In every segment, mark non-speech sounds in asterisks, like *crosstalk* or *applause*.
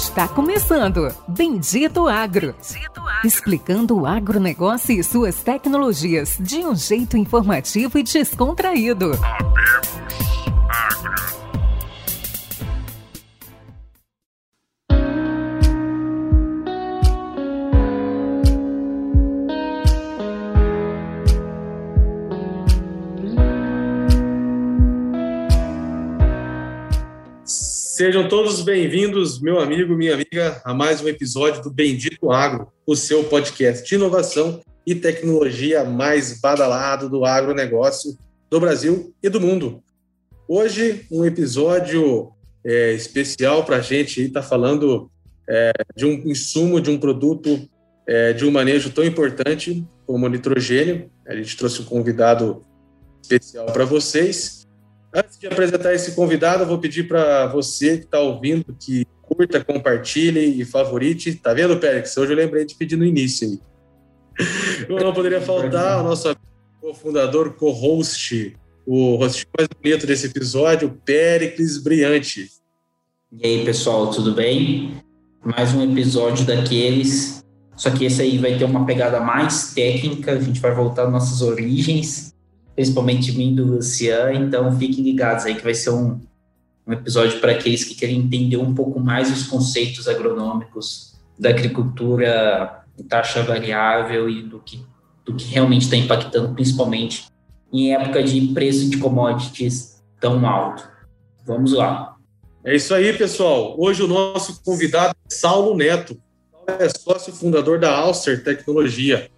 Está começando Bendito Agro. Bendito Agro. Explicando o agronegócio e suas tecnologias de um jeito informativo e descontraído. Sejam todos bem-vindos, meu amigo, minha amiga, a mais um episódio do Bendito Agro, o seu podcast de inovação e tecnologia mais badalado do agronegócio do Brasil e do mundo. Hoje, um episódio é, especial para a gente estar tá falando é, de um insumo, de um produto é, de um manejo tão importante como o nitrogênio. A gente trouxe um convidado especial para vocês Antes de apresentar esse convidado, eu vou pedir para você que está ouvindo que curta, compartilhe e favorite. Tá vendo, Pérez? Hoje eu lembrei de pedir no início aí. *laughs* Não poderia faltar o nosso cofundador, co-host, o host mais bonito desse episódio, Péricles Briante. E aí, pessoal, tudo bem? Mais um episódio daqueles. Só que esse aí vai ter uma pegada mais técnica, a gente vai voltar às nossas origens principalmente vindo do Lucian, então fiquem ligados aí que vai ser um, um episódio para aqueles que querem entender um pouco mais os conceitos agronômicos da agricultura em taxa variável e do que, do que realmente está impactando, principalmente em época de preço de commodities tão alto. Vamos lá. É isso aí, pessoal. Hoje o nosso convidado é Saulo Neto. é sócio fundador da Alcer Tecnologia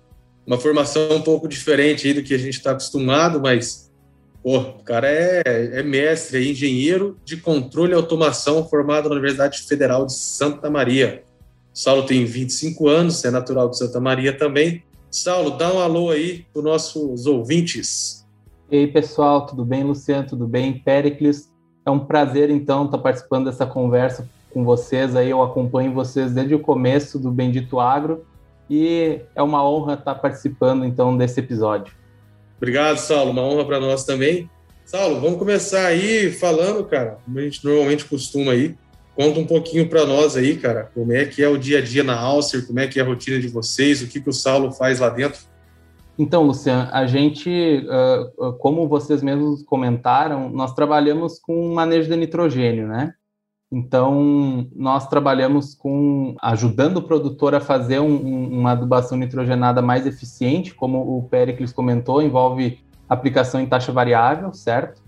uma formação um pouco diferente aí do que a gente está acostumado, mas pô, o cara é, é mestre, é engenheiro de controle e automação formado na Universidade Federal de Santa Maria. Saulo tem 25 anos, é natural de Santa Maria também. Saulo, dá um alô aí para os nossos ouvintes. E aí, pessoal, tudo bem? Luciano, tudo bem? Pericles, é um prazer, então, estar tá participando dessa conversa com vocês aí. Eu acompanho vocês desde o começo do Bendito Agro e é uma honra estar participando então desse episódio. Obrigado, Saulo, uma honra para nós também. Saulo, vamos começar aí falando, cara, como a gente normalmente costuma aí. Conta um pouquinho para nós aí, cara, como é que é o dia a dia na Alcer, como é que é a rotina de vocês, o que, que o Saulo faz lá dentro. Então, Luciano, a gente, como vocês mesmos comentaram, nós trabalhamos com manejo de nitrogênio, né? Então, nós trabalhamos com ajudando o produtor a fazer um, um, uma adubação nitrogenada mais eficiente, como o Pericles comentou, envolve aplicação em taxa variável, certo?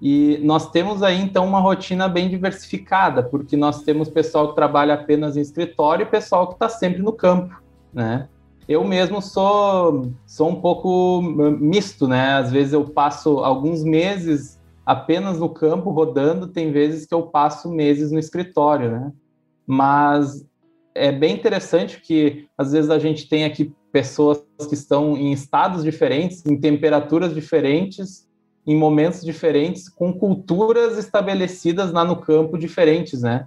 E nós temos aí então uma rotina bem diversificada, porque nós temos pessoal que trabalha apenas em escritório e pessoal que está sempre no campo, né? Eu mesmo sou, sou um pouco misto, né? Às vezes eu passo alguns meses apenas no campo rodando, tem vezes que eu passo meses no escritório, né? Mas é bem interessante que às vezes a gente tem aqui pessoas que estão em estados diferentes, em temperaturas diferentes, em momentos diferentes, com culturas estabelecidas lá no campo diferentes, né?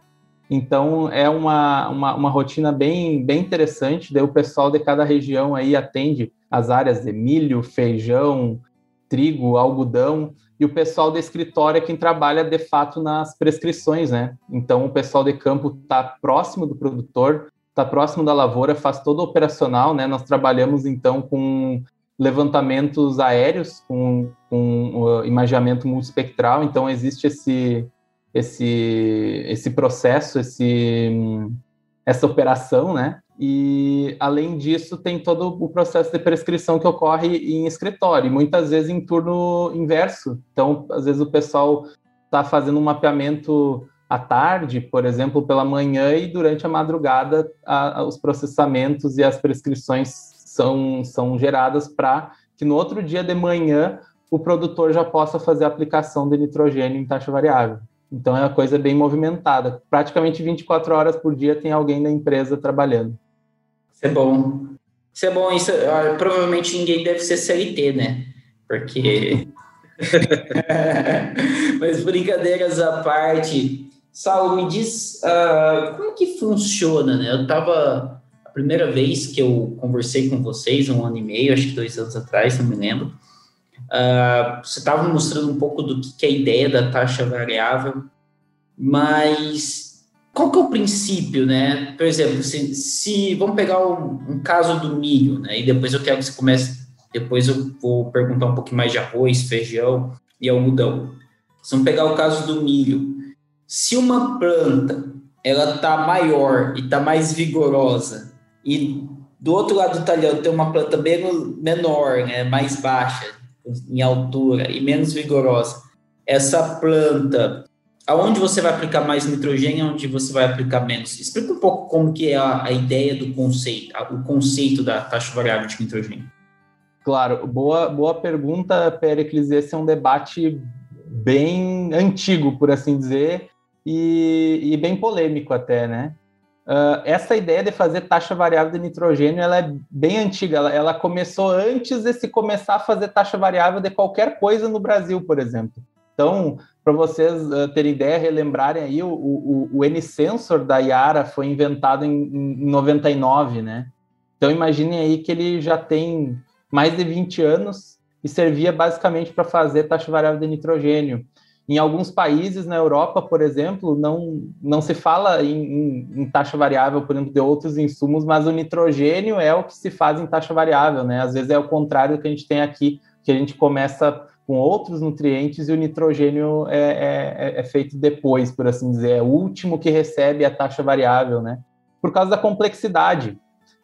Então é uma, uma, uma rotina bem, bem interessante. Daí o pessoal de cada região aí atende as áreas de milho, feijão, trigo, algodão e o pessoal do escritório é quem trabalha de fato nas prescrições, né? Então o pessoal de campo está próximo do produtor, está próximo da lavoura, faz todo o operacional, né? Nós trabalhamos então com levantamentos aéreos, com, com uh, imageamento multispectral, então existe esse esse esse processo, esse essa operação, né? E, além disso, tem todo o processo de prescrição que ocorre em escritório, muitas vezes em turno inverso. Então, às vezes, o pessoal está fazendo um mapeamento à tarde, por exemplo, pela manhã, e durante a madrugada, a, a, os processamentos e as prescrições são, são geradas para que no outro dia de manhã o produtor já possa fazer a aplicação de nitrogênio em taxa variável. Então é uma coisa bem movimentada. Praticamente 24 horas por dia tem alguém na empresa trabalhando. Isso é bom. Isso é bom. Isso, ah, provavelmente ninguém deve ser CLT, né? Porque. *laughs* Mas brincadeiras à parte. Saulo, me diz uh, como que funciona, né? Eu tava. A primeira vez que eu conversei com vocês, um ano e meio, acho que dois anos atrás, não me lembro. Uh, você estava mostrando um pouco do que é a ideia da taxa variável, mas qual que é o princípio, né? Por exemplo, se, se vamos pegar um, um, caso do milho, né? E depois eu quero que você comece, depois eu vou perguntar um pouquinho mais de arroz, feijão e algodão. Se vamos pegar o caso do milho, se uma planta ela tá maior e tá mais vigorosa e do outro lado do talhão tem uma planta bem menor, né, mais baixa em altura e menos vigorosa, essa planta, aonde você vai aplicar mais nitrogênio, aonde você vai aplicar menos? Explica um pouco como que é a, a ideia do conceito, a, o conceito da taxa variável de nitrogênio. Claro, boa, boa pergunta, Pericles. Esse é um debate bem antigo, por assim dizer, e, e bem polêmico até, né? Uh, essa ideia de fazer taxa variável de nitrogênio ela é bem antiga. Ela, ela, começou antes de se começar a fazer taxa variável de qualquer coisa no Brasil, por exemplo. Então, para vocês uh, terem ideia, relembrarem aí, o, o, o N-Sensor da Yara foi inventado em, em 99, né? Então, imaginem aí que ele já tem mais de 20 anos e servia basicamente para fazer taxa variável de nitrogênio. Em alguns países na Europa, por exemplo, não, não se fala em, em, em, taxa variável, por exemplo, de outros insumos, mas o nitrogênio é o que se faz em taxa variável, né? Às vezes é o contrário do que a gente tem aqui, que a gente começa com outros nutrientes e o nitrogênio é, é, é, é feito depois, por assim dizer, é o último que recebe a taxa variável, né? Por causa da complexidade,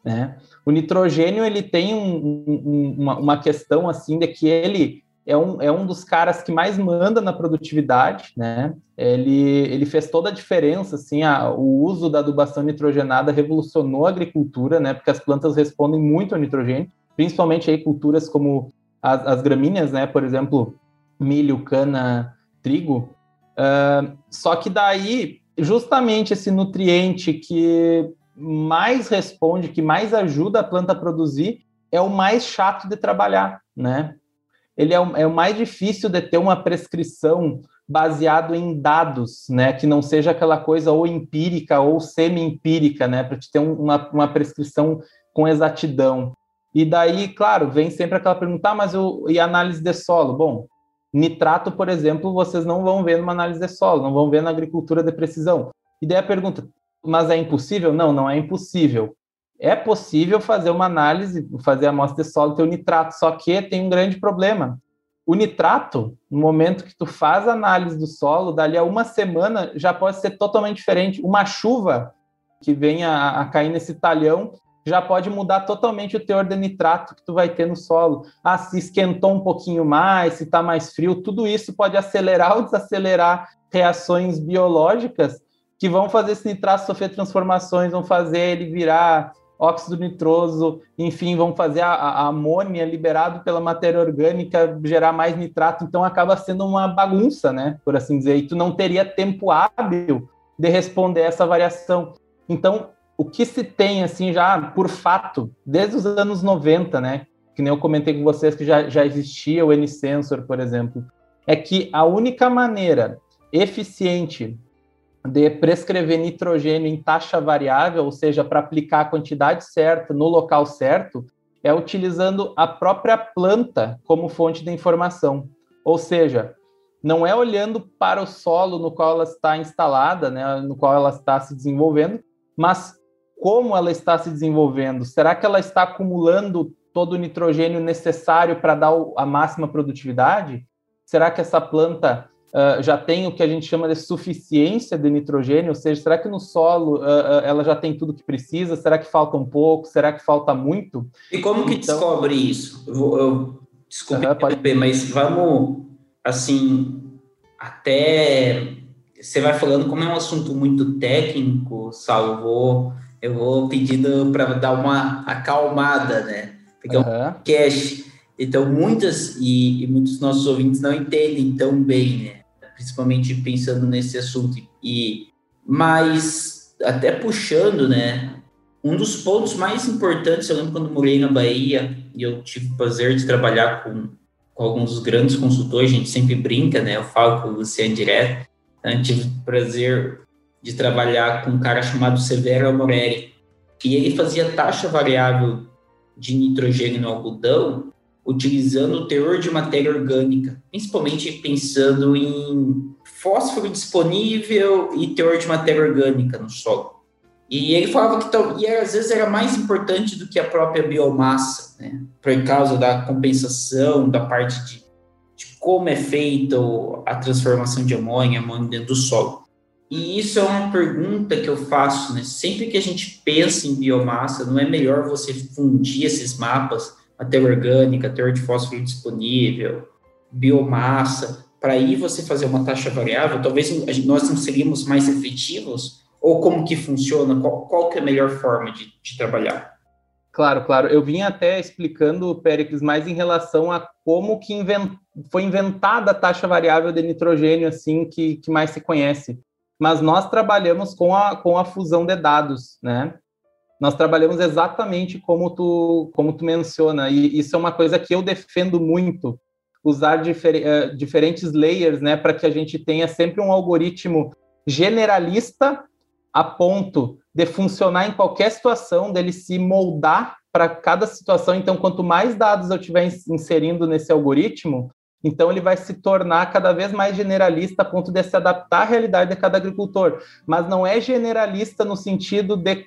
né? O nitrogênio ele tem um, um, uma, uma questão assim de que ele é um, é um dos caras que mais manda na produtividade, né? Ele, ele fez toda a diferença, assim, a, o uso da adubação nitrogenada revolucionou a agricultura, né? Porque as plantas respondem muito ao nitrogênio, principalmente aí culturas como as, as gramíneas, né? Por exemplo, milho, cana, trigo. Uh, só que daí, justamente esse nutriente que mais responde, que mais ajuda a planta a produzir, é o mais chato de trabalhar, né? Ele é o, é o mais difícil de ter uma prescrição baseado em dados, né, que não seja aquela coisa ou empírica ou semi-empírica, né, para te ter uma, uma prescrição com exatidão. E daí, claro, vem sempre aquela pergunta, ah, mas o, e análise de solo? Bom, nitrato, por exemplo, vocês não vão ver numa análise de solo, não vão ver na agricultura de precisão. E daí a pergunta, mas é impossível? Não, não é impossível é possível fazer uma análise, fazer a amostra de solo ter o nitrato, só que tem um grande problema. O nitrato, no momento que tu faz a análise do solo, dali a uma semana já pode ser totalmente diferente. Uma chuva que venha a, a cair nesse talhão já pode mudar totalmente o teor de nitrato que tu vai ter no solo. Ah, se esquentou um pouquinho mais, se está mais frio, tudo isso pode acelerar *laughs* ou desacelerar reações biológicas que vão fazer esse nitrato sofrer transformações, vão fazer ele virar óxido nitroso, enfim, vão fazer a, a, amônia liberado pela matéria orgânica gerar mais nitrato, então acaba sendo uma bagunça, né, por assim dizer, e tu não teria tempo hábil de responder essa variação. Então, o que se tem, assim, já por fato, desde os anos 90, né, que nem eu comentei com vocês que já, já existia o N-Sensor, por exemplo, é que a única maneira eficiente de prescrever nitrogênio em taxa variável, ou seja, para aplicar a quantidade certa no local certo, é utilizando a própria planta como fonte de informação. Ou seja, não é olhando para o solo no qual ela está instalada, né, no qual ela está se desenvolvendo, mas como ela está se desenvolvendo. Será que ela está acumulando todo o nitrogênio necessário para dar a máxima produtividade? Será que essa planta uh, já tem o que a gente chama de suficiência de nitrogênio, ou seja, será que no solo uh, ela já tem tudo que precisa? Será que falta um pouco? Será que falta muito? E como que então... descobre isso? Eu vou, eu, desculpe, uhum, pode... mas vamos, assim, até... Você vai falando, como é um assunto muito técnico, Salvo, eu vou pedindo para dar uma acalmada, né? Porque uhum. é um cash. Então, muitas e, e muitos nossos ouvintes não entendem tão bem, né? Principalmente pensando nesse assunto. E mas até puxando, né? Um dos pontos mais importantes, eu lembro quando morei na Bahia e eu tive o prazer de trabalhar com, com alguns dos grandes consultores, a gente sempre brinca, né? Eu falo com o Luciano direto. Eu tive o prazer de trabalhar com um cara chamado Severo Amorelli. E ele fazia taxa variável de nitrogênio no algodão utilizando o teor de matéria orgânica, principalmente pensando em fósforo disponível e teor de matéria orgânica no solo. E ele falava que e às vezes era mais importante do que a própria biomassa, né? por causa da compensação, da parte de, de como é feita a transformação de amônia, amônia dentro do solo. E isso é uma pergunta que eu faço, né? Sempre que a gente pensa em biomassa, não é melhor você fundir esses mapas, matéria orgânica, teor de fósforo disponível, biomassa, para aí você fazer uma taxa variável? Talvez nós não seríamos mais efetivos ou como que funciona? Qual, qual que é a melhor forma de, de trabalhar? Claro, claro. Eu vim até explicando, Péricles, mais em relação a como que invent... foi inventada a taxa variável de nitrogênio, assim, que, que mais se conhece. Mas nós trabalhamos com a, com a fusão de dados, né? Nós trabalhamos exatamente como tu, como tu menciona, e isso é uma coisa que eu defendo muito, usar difer uh, diferentes layers, né, para que a gente tenha sempre um algoritmo generalista a ponto de funcionar em qualquer situação, dele se moldar para cada situação. Então, quanto mais dados eu tiver inserindo nesse algoritmo, então ele vai se tornar cada vez mais generalista a ponto de se adaptar à realidade de cada agricultor. Mas não é generalista no sentido de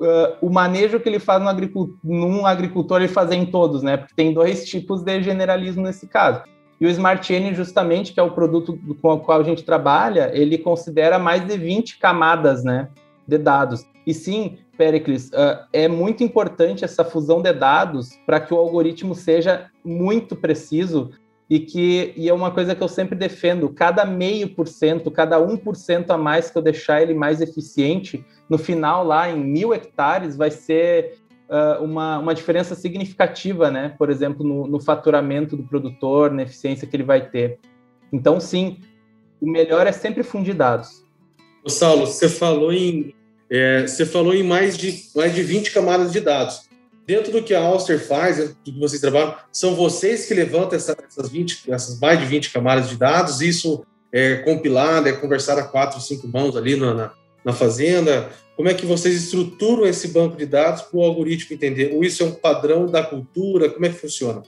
uh, o manejo que ele faz no agricultor, num agricultor ele fazer em todos, né? Porque tem dois tipos de generalismo nesse caso. E o Smart N, justamente, que é o produto com o qual a gente trabalha, ele considera mais de 20 camadas né, de dados. E sim, Pericles, uh, é muito importante essa fusão de dados para que o algoritmo seja muito preciso e que e é uma coisa que eu sempre defendo, cada meio por cento, cada um por cento a mais que eu deixar ele mais eficiente, no final lá em mil hectares vai ser uh, uma, uma diferença significativa, né? Por exemplo, no, no faturamento do produtor, na eficiência que ele vai ter. Então, sim, o melhor é sempre fundir dados. Ô, Saulo, você falou em é, você falou em mais de mais de 20 camadas de dados. Dentro do que a Alster faz, do que vocês trabalham, são vocês que levantam essa, essas 20, essas mais de 20 camadas de dados, isso é compilado, é conversado a quatro, cinco mãos ali na, na, na fazenda, como é que vocês estruturam esse banco de dados para o algoritmo entender? Ou isso é um padrão da cultura? Como é que funciona?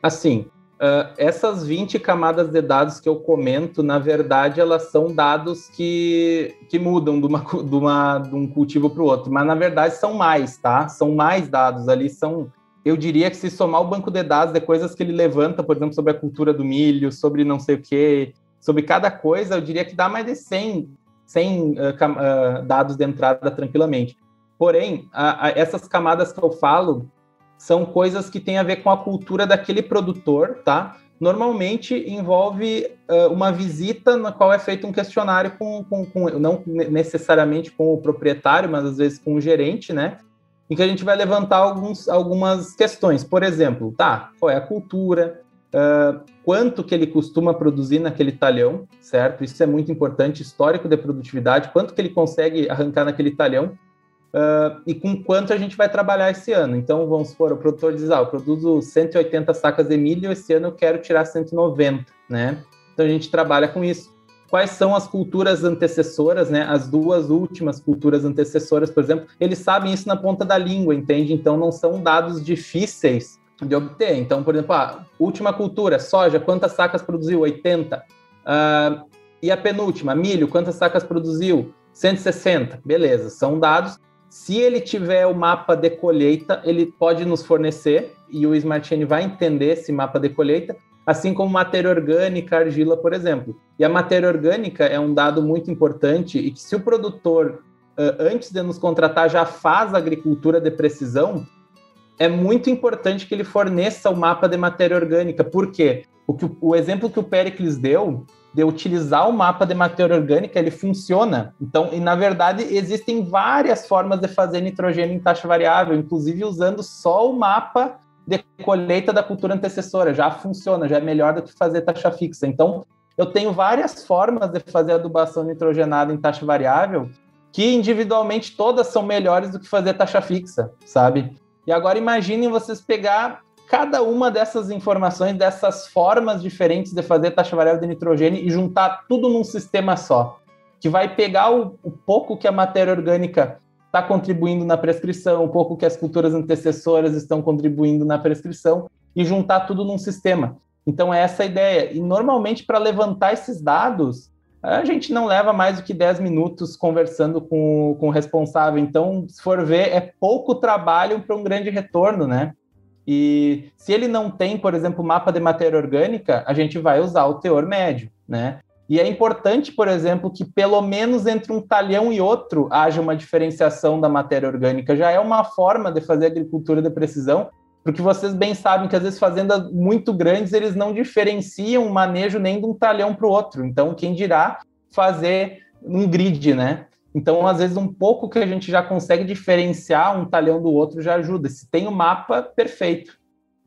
Assim, uh, essas 20 camadas de dados que eu comento, na verdade, elas são dados que, que mudam de, uma, de, uma, de um cultivo para o outro, mas na verdade são mais, tá? São mais dados ali, são. Eu diria que se somar o banco de dados de coisas que ele levanta, por exemplo, sobre a cultura do milho, sobre não sei o quê, sobre cada coisa, eu diria que dá mais de 100 sem uh, uh, dados de entrada tranquilamente. Porém, essas camadas que eu falo são coisas que têm a ver com a cultura daquele produtor, tá? Normalmente envolve uh, uma visita na qual é feito um questionário com, com, com, não necessariamente com o proprietário, mas às vezes com o gerente, né? Em que a gente vai levantar alguns, algumas questões. Por exemplo, tá? Qual é a cultura? Uh, quanto que ele costuma produzir naquele talhão, certo? Isso é muito importante, histórico de produtividade, quanto que ele consegue arrancar naquele talhão uh, e com quanto a gente vai trabalhar esse ano. Então, vamos supor, o produtor diz, ah, eu produzo 180 sacas de milho, esse ano eu quero tirar 190, né? Então, a gente trabalha com isso. Quais são as culturas antecessoras, né? As duas últimas culturas antecessoras, por exemplo, eles sabem isso na ponta da língua, entende? Então, não são dados difíceis de obter. Então, por exemplo, a última cultura, soja, quantas sacas produziu? 80. Uh, ah, e a penúltima, milho, quantas sacas produziu? 160. Beleza, são dados. Se ele tiver o mapa de colheita, ele pode nos fornecer e o Smart Chain vai entender esse mapa de colheita, assim como matéria orgânica, argila, por exemplo. E a matéria orgânica é um dado muito importante e que se o produtor, antes de nos contratar, já faz agricultura de precisão, é muito importante que ele forneça o mapa de matéria orgânica. Por quê? O, que, o exemplo que o Pericles deu de utilizar o mapa de matéria orgânica, ele funciona. Então, e na verdade, existem várias formas de fazer nitrogênio em taxa variável, inclusive usando só o mapa de colheita da cultura antecessora. Já funciona, já é melhor do que fazer taxa fixa. Então, eu tenho várias formas de fazer adubação nitrogenada em taxa variável, que individualmente todas são melhores do que fazer taxa fixa, sabe? E agora imaginem vocês pegar cada uma dessas informações, dessas formas diferentes de fazer taxa variável de nitrogênio e juntar tudo num sistema só, que vai pegar o, o pouco que a matéria orgânica está contribuindo na prescrição, o pouco que as culturas antecessoras estão contribuindo na prescrição e juntar tudo num sistema. Então é essa a ideia. E normalmente para levantar esses dados, a gente não leva mais do que 10 minutos conversando com, com o responsável. Então, se for ver, é pouco trabalho para um grande retorno, né? E se ele não tem, por exemplo, mapa de matéria orgânica, a gente vai usar o teor médio, né? E é importante, por exemplo, que pelo menos entre um talhão e outro haja uma diferenciação da matéria orgânica. Já é uma forma de fazer agricultura de precisão, porque vocês bem sabem que às vezes fazendas muito grandes eles não diferenciam o manejo nem de um talhão para o outro. Então, quem dirá fazer um grid, né? Então, às vezes, um pouco que a gente já consegue diferenciar um talhão do outro já ajuda. Se tem o mapa, perfeito.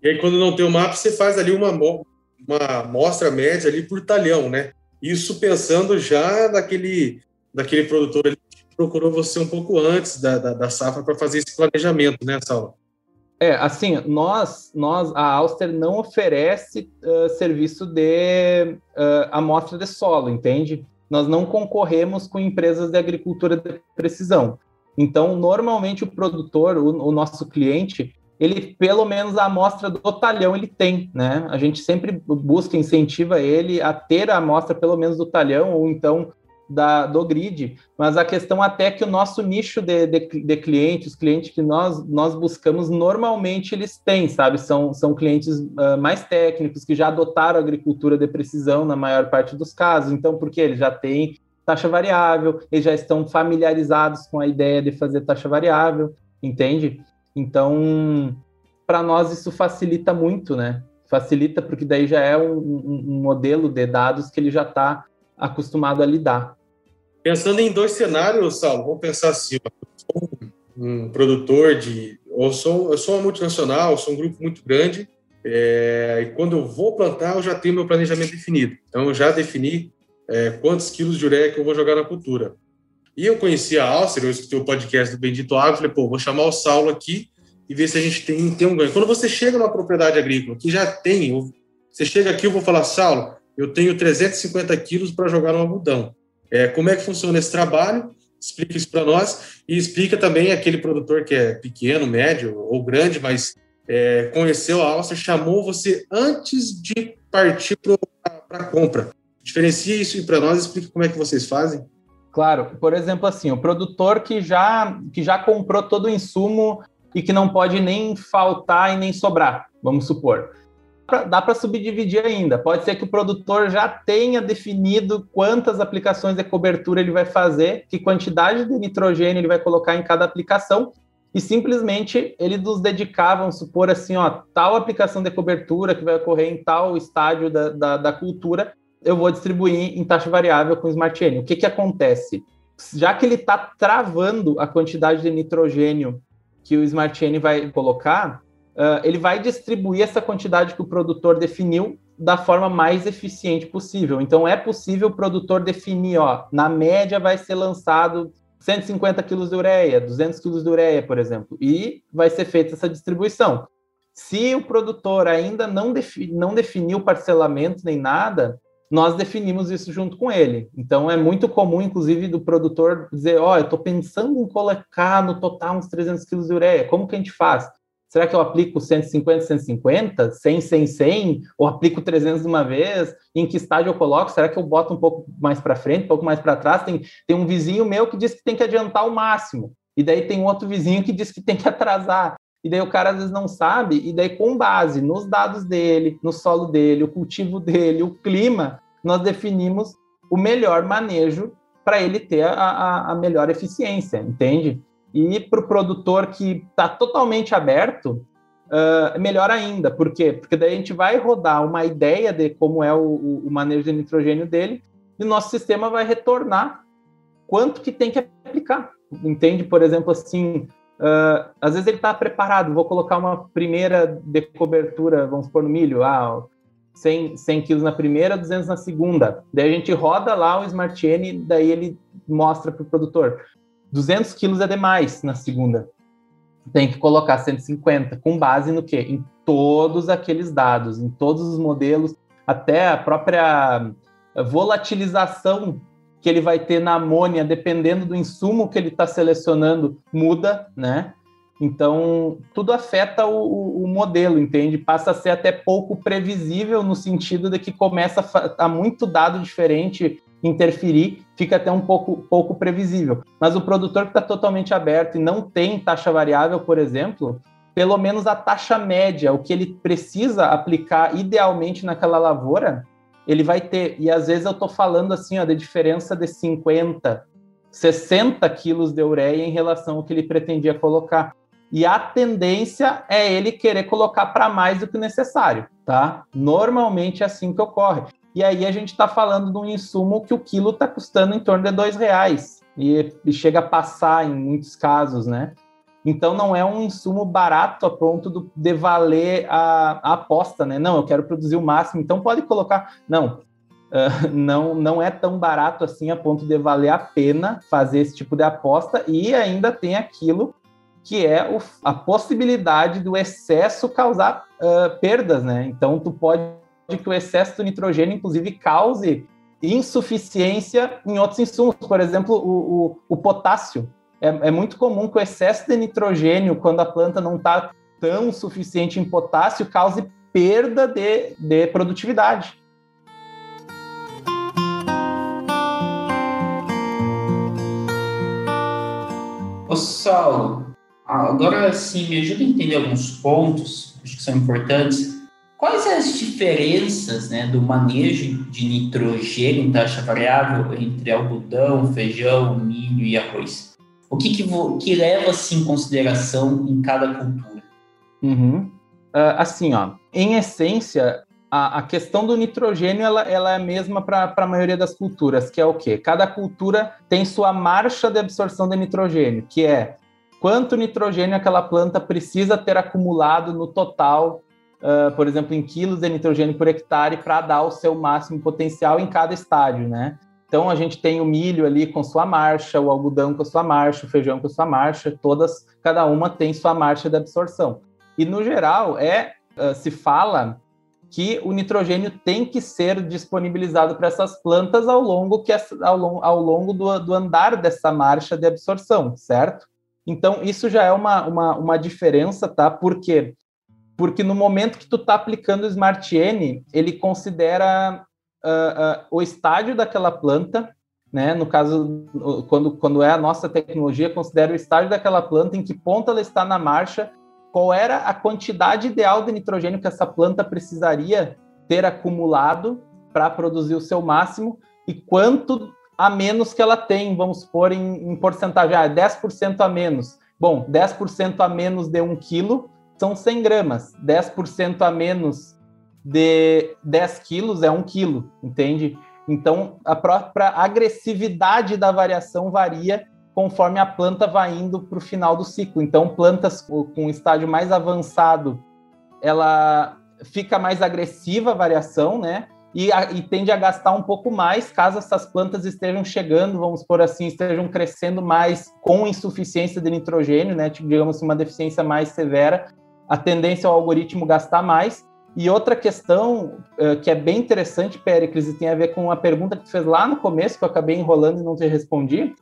E aí, quando não tem o mapa, você faz ali uma, uma amostra média ali por talhão, né? Isso pensando já naquele, daquele produtor que procurou você um pouco antes da, da, da safra para fazer esse planejamento, né, Saulo? É, assim, nós, nós a Auster não oferece uh, serviço de uh, amostra de solo, entende? Nós não concorremos com empresas de agricultura de precisão. Então, normalmente o produtor, o, o nosso cliente, ele pelo menos a amostra do talhão ele tem, né? A gente sempre busca, incentiva ele a ter a amostra pelo menos do talhão ou então da, do grid, mas a questão até que o nosso nicho de, de, de clientes, os clientes que nós, nós buscamos, normalmente eles têm, sabe? São, são clientes uh, mais técnicos, que já adotaram a agricultura de precisão na maior parte dos casos, então, porque eles já têm taxa variável, eles já estão familiarizados com a ideia de fazer taxa variável, entende? Então, para nós isso facilita muito, né? Facilita porque daí já é um, um, um modelo de dados que ele já está acostumado a lidar. Pensando em dois cenários, Saulo, vamos pensar assim: eu sou um produtor de. Eu sou, eu sou uma multinacional, sou um grupo muito grande, é, e quando eu vou plantar, eu já tenho meu planejamento definido. Então, eu já defini é, quantos quilos de ureia que eu vou jogar na cultura. E eu conheci a Alcer, eu escutei o podcast do Bendito Agro, falei, pô, vou chamar o Saulo aqui e ver se a gente tem, tem um ganho. Quando você chega numa propriedade agrícola que já tem, você chega aqui, eu vou falar, Saulo, eu tenho 350 quilos para jogar no algodão. É, como é que funciona esse trabalho? Explica isso para nós e explica também aquele produtor que é pequeno, médio ou grande, mas é, conheceu a Alcer, chamou você antes de partir para a compra. Diferencia isso para nós, explica como é que vocês fazem. Claro, por exemplo, assim, o produtor que já, que já comprou todo o insumo e que não pode nem faltar e nem sobrar, vamos supor. Dá para subdividir ainda. Pode ser que o produtor já tenha definido quantas aplicações de cobertura ele vai fazer, que quantidade de nitrogênio ele vai colocar em cada aplicação, e simplesmente ele nos dedicava, vamos supor assim, ó, tal aplicação de cobertura que vai ocorrer em tal estádio da, da, da cultura, eu vou distribuir em taxa variável com o Smart Chain. O que, que acontece? Já que ele está travando a quantidade de nitrogênio que o Smart Chain vai colocar, uh, ele vai distribuir essa quantidade que o produtor definiu da forma mais eficiente possível. Então, é possível o produtor definir, ó, na média vai ser lançado 150 quilos de ureia, 200 quilos de ureia, por exemplo, e vai ser feita essa distribuição. Se o produtor ainda não, defi não definiu parcelamento nem nada, nós definimos isso junto com ele. Então é muito comum, inclusive, do produtor dizer: Ó, oh, eu estou pensando em colocar no total uns 300 quilos de ureia, como que a gente faz? Será que eu aplico 150, 150, 100, 100, 100, ou aplico 300 de uma vez? Em que estágio eu coloco? Será que eu boto um pouco mais para frente, um pouco mais para trás? Tem, tem um vizinho meu que diz que tem que adiantar o máximo, e daí tem outro vizinho que diz que tem que atrasar. E daí o cara às vezes não sabe, e daí com base nos dados dele, no solo dele, o cultivo dele, o clima, nós definimos o melhor manejo para ele ter a, a, a, melhor eficiência, entende? E para o produtor que está totalmente aberto, uh, melhor ainda. Por quê? Porque daí a gente vai rodar uma ideia de como é o, o manejo de nitrogênio dele e o nosso sistema vai retornar quanto que tem que aplicar. Entende? Por exemplo, assim, Uh, às vezes ele está preparado, vou colocar uma primeira de cobertura, vamos pôr no milho, ah, 100, 100 quilos na primeira, 200 na segunda. Daí a gente roda lá o Smart Chain, daí ele mostra para o produtor, 200 quilos é demais na segunda. Tem que colocar 150, com base no quê? Em todos aqueles dados, em todos os modelos, até a própria volatilização que ele vai ter na amônia, dependendo do insumo que ele está selecionando, muda, né? Então, tudo afeta o, o, modelo, entende? Passa a ser até pouco previsível no sentido de que começa a, a muito dado diferente interferir, fica até um pouco, pouco previsível. Mas o produtor que está totalmente aberto e não tem taxa variável, por exemplo, pelo menos a taxa média, o que ele precisa aplicar idealmente naquela lavoura, ele vai ter. E às vezes eu estou falando assim, ó, da diferença de 50, 60 quilos de ureia em relação ao que ele pretendia colocar. E a tendência é ele querer colocar para mais do que necessário, tá? Normalmente é assim que ocorre. E aí a gente está falando de um insumo que o quilo está custando em torno de dois reais e, e chega a passar em muitos casos, né? Então não é um insumo barato a ponto de valer a, a, aposta, né? Não, eu quero produzir o máximo, então pode colocar. Não, uh, *laughs* não, não é tão barato assim a ponto de valer a pena fazer esse tipo de aposta e ainda tem aquilo que é o, a possibilidade do excesso causar uh, perdas, né? Então tu pode que o excesso do nitrogênio, inclusive, cause insuficiência em outros insumos, por exemplo, o, o, o potássio é, é muito comum que o excesso de nitrogênio, quando a planta não está tão suficiente em potássio, cause perda de, de produtividade. Ô Saulo, agora sim, me ajuda a entender alguns pontos, acho que são importantes. Quais as diferenças né, do manejo de nitrogênio em taxa variável entre algodão, feijão, milho e arroz? O que, que, que leva-se em consideração em cada cultura? Uhum. Uh, assim, ó, em essência, a, a, questão do nitrogênio ela, ela é a mesma para a maioria das culturas, que é o quê? Cada cultura tem sua marcha de absorção de nitrogênio, que é quanto nitrogênio aquela planta precisa ter acumulado no total, uh, por exemplo, em quilos de nitrogênio por hectare, para dar o seu máximo potencial em cada estágio, né? Então a gente tem o milho ali com sua marcha, o algodão com sua marcha, o feijão com sua marcha, todas, cada uma tem sua marcha de absorção. E no geral é uh, se fala que o nitrogênio tem que ser disponibilizado para essas plantas ao longo que ao, ao longo do, do andar dessa marcha de absorção, certo? Então isso já é uma, uma, uma diferença, tá? Por quê? Porque no momento que tu está aplicando o Smart N, ele considera uh, uh, o estágio daquela planta, né? No caso, quando, quando é a nossa tecnologia, considera o estágio daquela planta, em que ponto ela está na marcha, qual era a quantidade ideal de nitrogênio que essa planta precisaria ter acumulado para produzir o seu máximo e quanto a menos que ela tem, vamos supor em, em porcentagem, ah, 10% a menos. Bom, 10% a menos de 1 quilo são 100 gramas, 10% a menos de 10 quilos é 1 quilo, entende? Então, a própria agressividade da variação varia conforme a planta vai indo para o final do ciclo. Então, plantas com estágio mais avançado, ela fica mais agressiva a variação, né? E, a, e, tende a gastar um pouco mais caso essas plantas estejam chegando, vamos por assim, estejam crescendo mais com insuficiência de nitrogênio, né? Digamos uma deficiência mais severa. A tendência é o algoritmo gastar mais. E outra questão uh, que é bem interessante, Péricles, e tem a ver com uma pergunta que tu fez lá no começo, que eu acabei enrolando e não te respondi.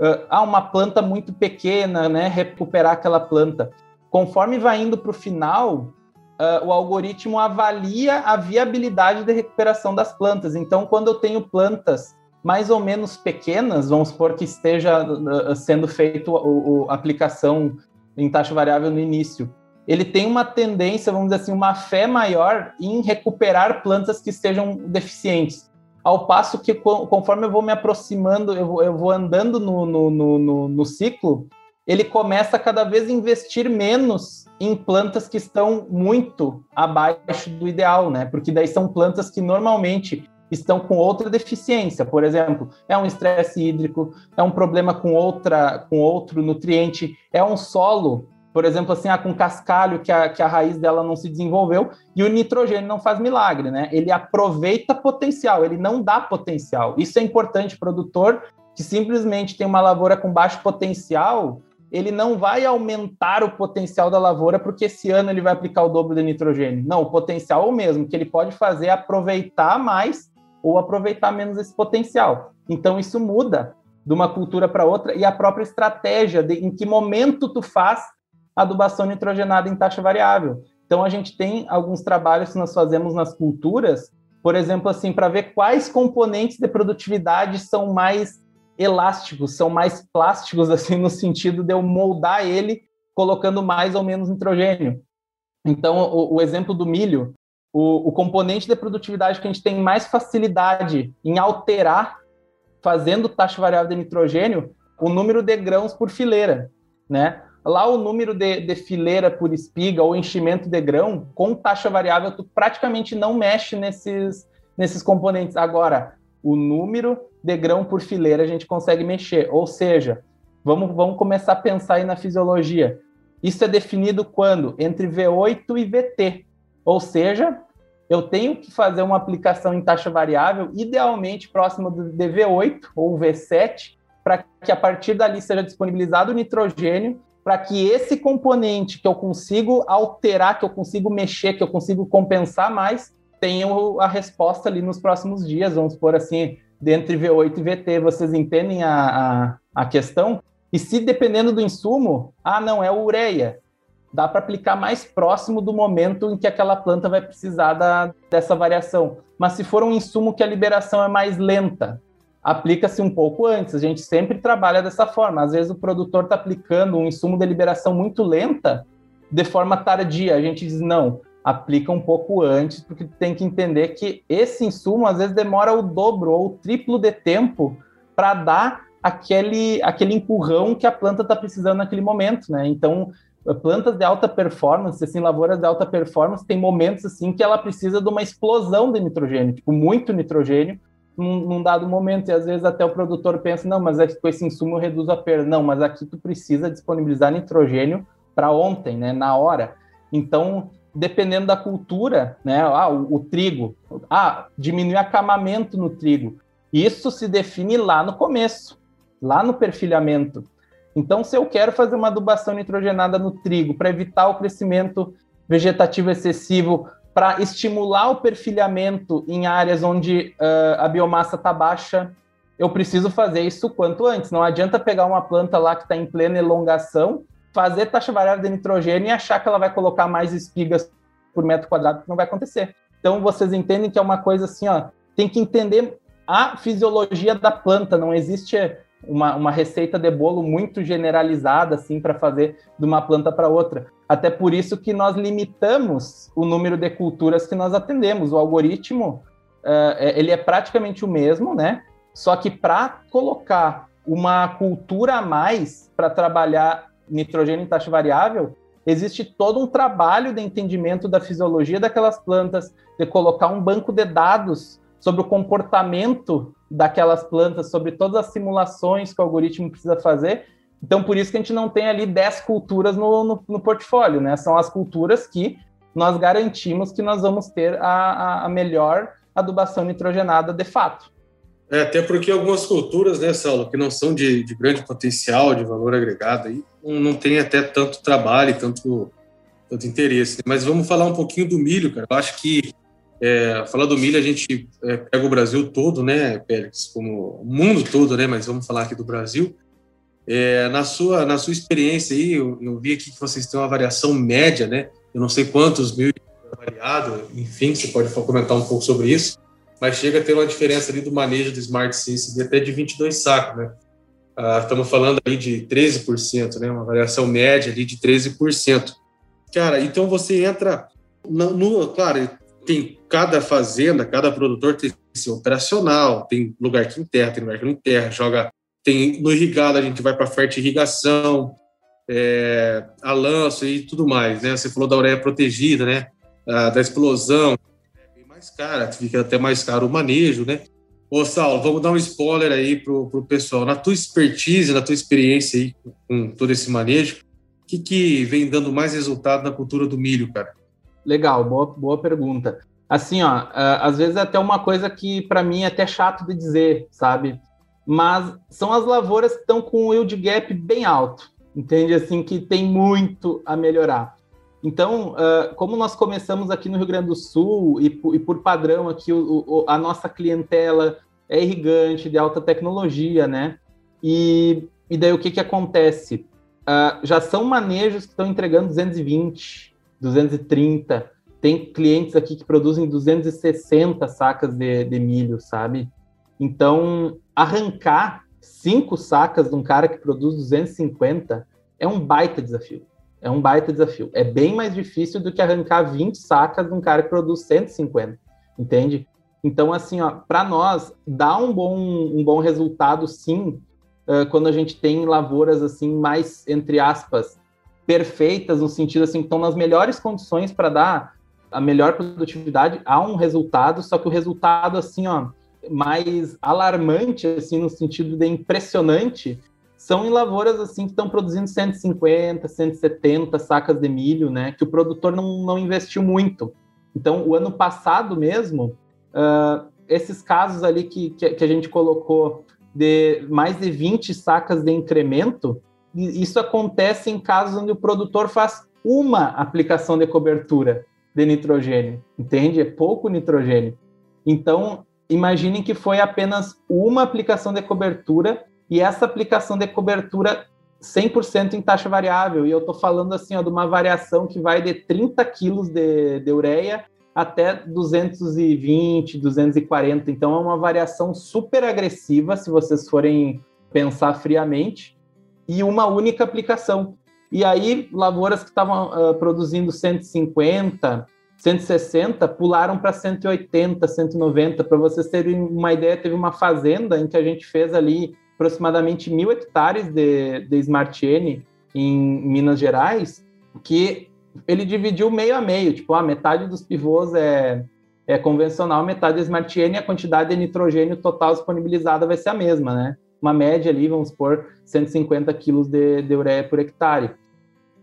Uh, ah, uma planta muito pequena, né? Recuperar aquela planta. Conforme vai indo para o final, uh, o algoritmo avalia a viabilidade de recuperação das plantas. Então, quando eu tenho plantas mais ou menos pequenas, vamos supor que esteja sendo feito a, a aplicação em taxa variável no início, ele tem uma tendência, vamos dizer assim, uma fé maior em recuperar plantas que estejam deficientes. Ao passo que, conforme eu vou me aproximando, eu vou, eu vou andando no, no, no, no ciclo, ele começa a cada vez investir menos em plantas que estão muito abaixo do ideal, né? Porque daí são plantas que normalmente estão com outra deficiência, por exemplo, é um estresse hídrico, é um problema com outra com outro nutriente, é um solo por exemplo, assim, ah, com cascalho que a, que a raiz dela não se desenvolveu, e o nitrogênio não faz milagre, né? Ele aproveita potencial, ele não dá potencial. Isso é importante, produtor que simplesmente tem uma lavoura com baixo potencial, ele não vai aumentar o potencial da lavoura porque esse ano ele vai aplicar o dobro de nitrogênio. Não, o potencial é o mesmo, que ele pode fazer é aproveitar mais ou aproveitar menos esse potencial. Então isso muda de uma cultura para outra e a própria estratégia de em que momento tu faz adubação nitrogenada em taxa variável. Então, a gente tem alguns trabalhos que nós fazemos nas culturas por exemplo, assim, para ver quais componentes de produtividade são mais elásticos, são mais plásticos, *laughs* assim, no sentido de eu moldar ele colocando mais ou menos nitrogênio. Então, o, o exemplo do milho, o, o, componente de produtividade que a gente tem mais facilidade em alterar, fazendo taxa variável de nitrogênio, o número de grãos por fileira, né? Lá o número de, de fileira por espiga ou enchimento de grão, com taxa variável, tu praticamente não mexe nesses, nesses componentes. Agora, o número de grão por fileira a gente consegue mexer. Ou seja, vamos, vamos começar a pensar aí na fisiologia. Isso é definido quando? Entre V8 e VT. Ou seja, eu tenho que fazer uma aplicação em taxa variável, idealmente próximo do V8 ou V7, para que a partir dali seja disponibilizado o nitrogênio para que esse componente que eu consigo alterar, que eu consigo mexer, que eu consigo compensar mais, tenha a resposta ali nos próximos dias, vamos por assim, dentre V8 e VT. Vocês entendem a, a, a questão? E se dependendo do insumo, ah, não, é ureia, dá para aplicar mais próximo do momento em que aquela planta vai precisar da, dessa variação. Mas se for um insumo que a liberação é mais lenta, aplica-se um pouco antes. A gente sempre trabalha dessa forma. Às vezes o produtor está aplicando um insumo de liberação muito lenta de forma tardia. A gente diz, não, aplica um pouco antes, porque tem que entender que esse insumo às vezes demora o dobro ou o triplo de tempo para dar aquele, aquele empurrão que a planta está precisando naquele momento, né? Então, plantas de alta performance, assim, lavouras de alta performance, tem momentos assim que ela precisa de uma explosão de nitrogênio, tipo, muito nitrogênio, num, num, dado momento, e às vezes até o produtor pensa, não, mas é com esse insumo eu reduzo a perda. Não, mas aqui tu precisa disponibilizar nitrogênio para ontem, né, na hora. Então, dependendo da cultura, né, ah, o, o trigo, ah, diminuir acamamento no trigo. Isso se define lá no começo, lá no perfilhamento. Então, se eu quero fazer uma adubação nitrogenada no trigo para evitar o crescimento vegetativo excessivo, para estimular o perfilhamento em áreas onde uh, a biomassa está baixa, eu preciso fazer isso quanto antes. Não adianta pegar uma planta lá que está em plena elongação, fazer taxa variável de nitrogênio e achar que ela vai colocar mais espigas por metro quadrado, que não vai acontecer. Então vocês entendem que é uma coisa assim, ó, tem que entender a fisiologia da planta, não existe uma, uma receita de bolo muito generalizada assim para fazer de uma planta para outra. Até por isso que nós limitamos o número de culturas que nós atendemos. O algoritmo uh, ele é praticamente o mesmo, né? Só que para colocar uma cultura a mais para trabalhar nitrogênio em taxa variável, existe todo um trabalho de entendimento da fisiologia daquelas plantas, de colocar um banco de dados sobre o comportamento daquelas plantas, sobre todas as simulações que o algoritmo precisa fazer. Então, por isso que a gente não tem ali 10 culturas no, no, no portfólio, né? São as culturas que nós garantimos que nós vamos ter a, a melhor adubação nitrogenada de fato. É, até porque algumas culturas, né, Saulo, que não são de, de grande potencial, de valor agregado, aí, não, tem até tanto trabalho, tanto, tanto interesse. Mas vamos falar um pouquinho do milho, cara. Eu acho que é, falar do milho, a gente é, pega o Brasil todo, né, Pérez, como o mundo todo, né, mas vamos falar aqui do Brasil. É, na, sua, na sua experiência aí, eu, eu, vi aqui que vocês têm uma variação média, né, eu não sei quantos mil variado, enfim, você pode comentar um pouco sobre isso, mas chega a ter uma diferença ali do manejo do Smart Sense de até de 22 sacos, né. Ah, estamos falando aí de 13%, né, uma variação média ali de 13%. Cara, então você entra no, no claro, tem cada fazenda, cada produtor tem seu operacional, tem lugar que enterra, tem lugar que não enterra, joga. Tem, no irrigado a gente vai para fertirrigação, é, a lanço e tudo mais, né? Você falou da ureia protegida, né? Da explosão, é bem mais cara, fica até mais caro o manejo, né? Ô, Saulo, vamos dar um spoiler aí pro, pro pessoal. Na tua expertise, na tua experiência aí com todo esse manejo, o que, que vem dando mais resultado na cultura do milho, cara? Legal, boa, boa pergunta. Assim, ó, às vezes é até uma coisa que para mim é até chato de dizer, sabe? Mas são as lavouras que estão com o yield gap bem alto, entende? Assim, que tem muito a melhorar. Então, uh, como nós começamos aqui no Rio Grande do Sul e, por padrão aqui a nossa clientela é irrigante, de alta tecnologia, né? E, e daí o que, que acontece? Uh, já são manejos que estão entregando 220, 230, tem clientes aqui que produzem 260 sacas de, de milho, sabe? Então, arrancar cinco sacas de um cara que produz 250 é um baita desafio. É um baita desafio. É bem mais difícil do que arrancar 20 sacas de um cara que produz 150, entende? Então, assim, ó, para nós, dá um bom, um bom resultado, sim, uh, quando a gente tem lavouras, assim, mais, entre aspas, perfeitas, no sentido, assim, estão nas melhores condições para dar a melhor produtividade, há um resultado, só que o resultado, assim, ó, mais alarmante, assim, no sentido de impressionante, são em lavouras assim que estão produzindo 150, 170 sacas de milho, né? Que o produtor não, não investiu muito. Então, o ano passado mesmo, uh, esses casos ali que, que, que, a gente colocou de mais de 20 sacas de incremento, isso acontece em casos onde o produtor faz uma aplicação de cobertura de nitrogênio, entende? É pouco nitrogênio. Então, imaginem que foi apenas uma aplicação de cobertura e essa aplicação de cobertura 100% em taxa variável. E eu estou falando assim, ó, de uma variação que vai de 30 quilos de, de ureia até 220, 240. Então é uma variação super agressiva, se vocês forem pensar friamente, e uma única aplicação. E aí, lavouras que estavam uh, produzindo 150, 160 pularam para 180, 190. Para vocês terem uma ideia, teve uma fazenda em que a gente fez ali aproximadamente mil hectares de, de Smart N em Minas Gerais, que ele dividiu meio a meio, tipo, a metade dos pivôs é, é convencional, metade é Smart N a quantidade de nitrogênio total disponibilizada vai ser a mesma, né? Uma média ali, vamos por 150 quilos de, de ureia por hectare.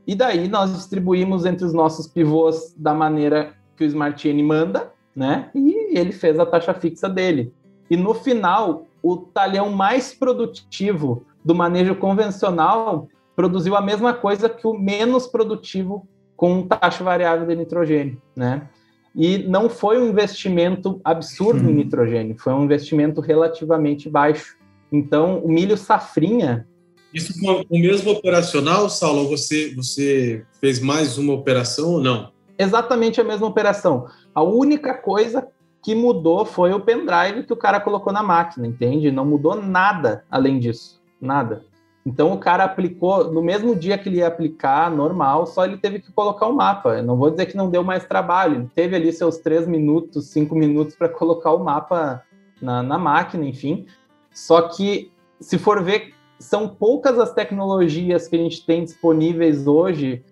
E daí nós distribuímos entre os nossos pivôs da maneira que o Smart N manda, né? E ele fez a taxa fixa dele. E no final, o talhão mais produtivo do manejo convencional produziu a mesma coisa que o menos produtivo com taxa variável de nitrogênio, né? E não foi um investimento absurdo em nitrogênio, foi um investimento relativamente baixo. Então, o milho safrinha. Isso com o mesmo operacional, Saulo? Você, você fez mais uma operação ou não? Exatamente a mesma operação. A única coisa que mudou foi o pendrive que o cara colocou na máquina, entende? Não mudou nada além disso, nada. Então o cara aplicou no mesmo dia que ele ia aplicar, normal, só ele teve que colocar o um mapa. Eu não vou dizer que não deu mais trabalho, ele teve ali seus três minutos, cinco minutos para colocar o mapa na, na máquina, enfim. Só que se for ver, são poucas as tecnologias que a gente tem disponíveis hoje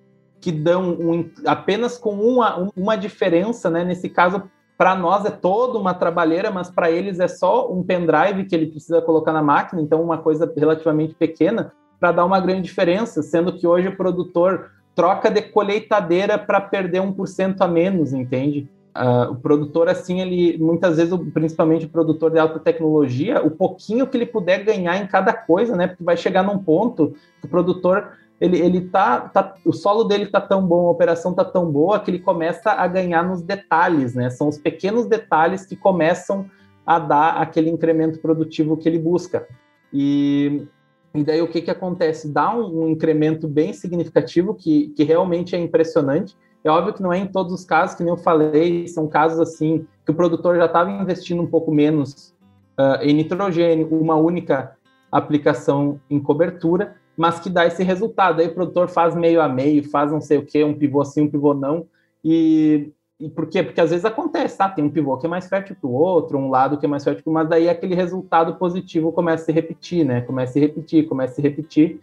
que dão um, apenas com uma, uma diferença, né? Nesse caso, para nós é toda uma trabalheira, mas para eles é só um pendrive que ele precisa colocar na máquina, então uma coisa relativamente pequena, para dar uma grande diferença, sendo que hoje o produtor troca de colheitadeira para perder 1% a menos, entende? Uh, o produtor, assim, ele muitas vezes, principalmente o produtor de alta tecnologia, o pouquinho que ele puder ganhar em cada coisa, né? Porque vai chegar num ponto que o produtor ele, ele tá, tá, o solo dele tá tão bom, a operação tá tão boa que ele começa a ganhar nos detalhes, né? São os pequenos detalhes que começam a dar aquele incremento produtivo que ele busca. E, e daí o que que acontece? Dá um, um incremento bem significativo que, que realmente é impressionante. É óbvio que não é em todos os casos, que nem eu falei, são casos assim que o produtor já estava investindo um pouco menos uh, em nitrogênio, uma única aplicação em cobertura, mas que dá esse resultado. Aí o produtor faz meio a meio, faz não sei o que, um pivô sim, um pivô não. E, e por quê? Porque às vezes acontece, tá? Tem um pivô que é mais fértil que o outro, um lado que é mais fértil que o mas daí aquele resultado positivo começa a se repetir, né? Começa a se repetir, começa a se repetir.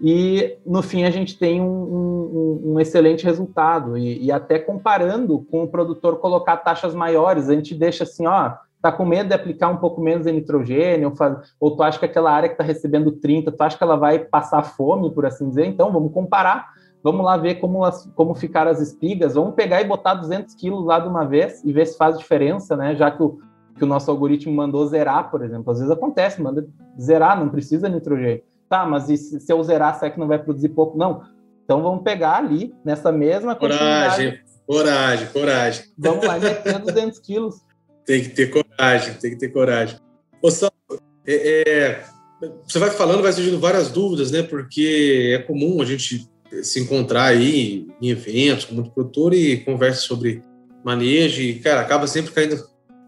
E no fim a gente tem um, um, um excelente resultado. E, e até comparando com o produtor colocar taxas maiores, a gente deixa assim, ó, tá com medo de aplicar um pouco menos de nitrogênio, ou, faz, ou tu acha que aquela área que está recebendo 30, tu acha que ela vai passar fome, por assim dizer? Então, vamos comparar, vamos lá ver como, como ficaram as espigas, vamos pegar e botar 200 quilos lá de uma vez e ver se faz diferença, né? Já que o, que o nosso algoritmo mandou zerar, por exemplo. Às vezes acontece, manda zerar, não precisa nitrogênio. Tá, mas e se, se eu zerar, será que não vai produzir pouco? Não. Então vamos pegar ali, nessa mesma Coragem, coragem, coragem. Vamos lá meter 200 quilos. *laughs* Tem que ter coragem, tem que ter coragem. Ô, Sal, é, é, você vai falando, vai surgindo várias dúvidas, né? Porque é comum a gente se encontrar aí em eventos com muito produtor e conversa sobre manejo e, cara, acaba sempre caindo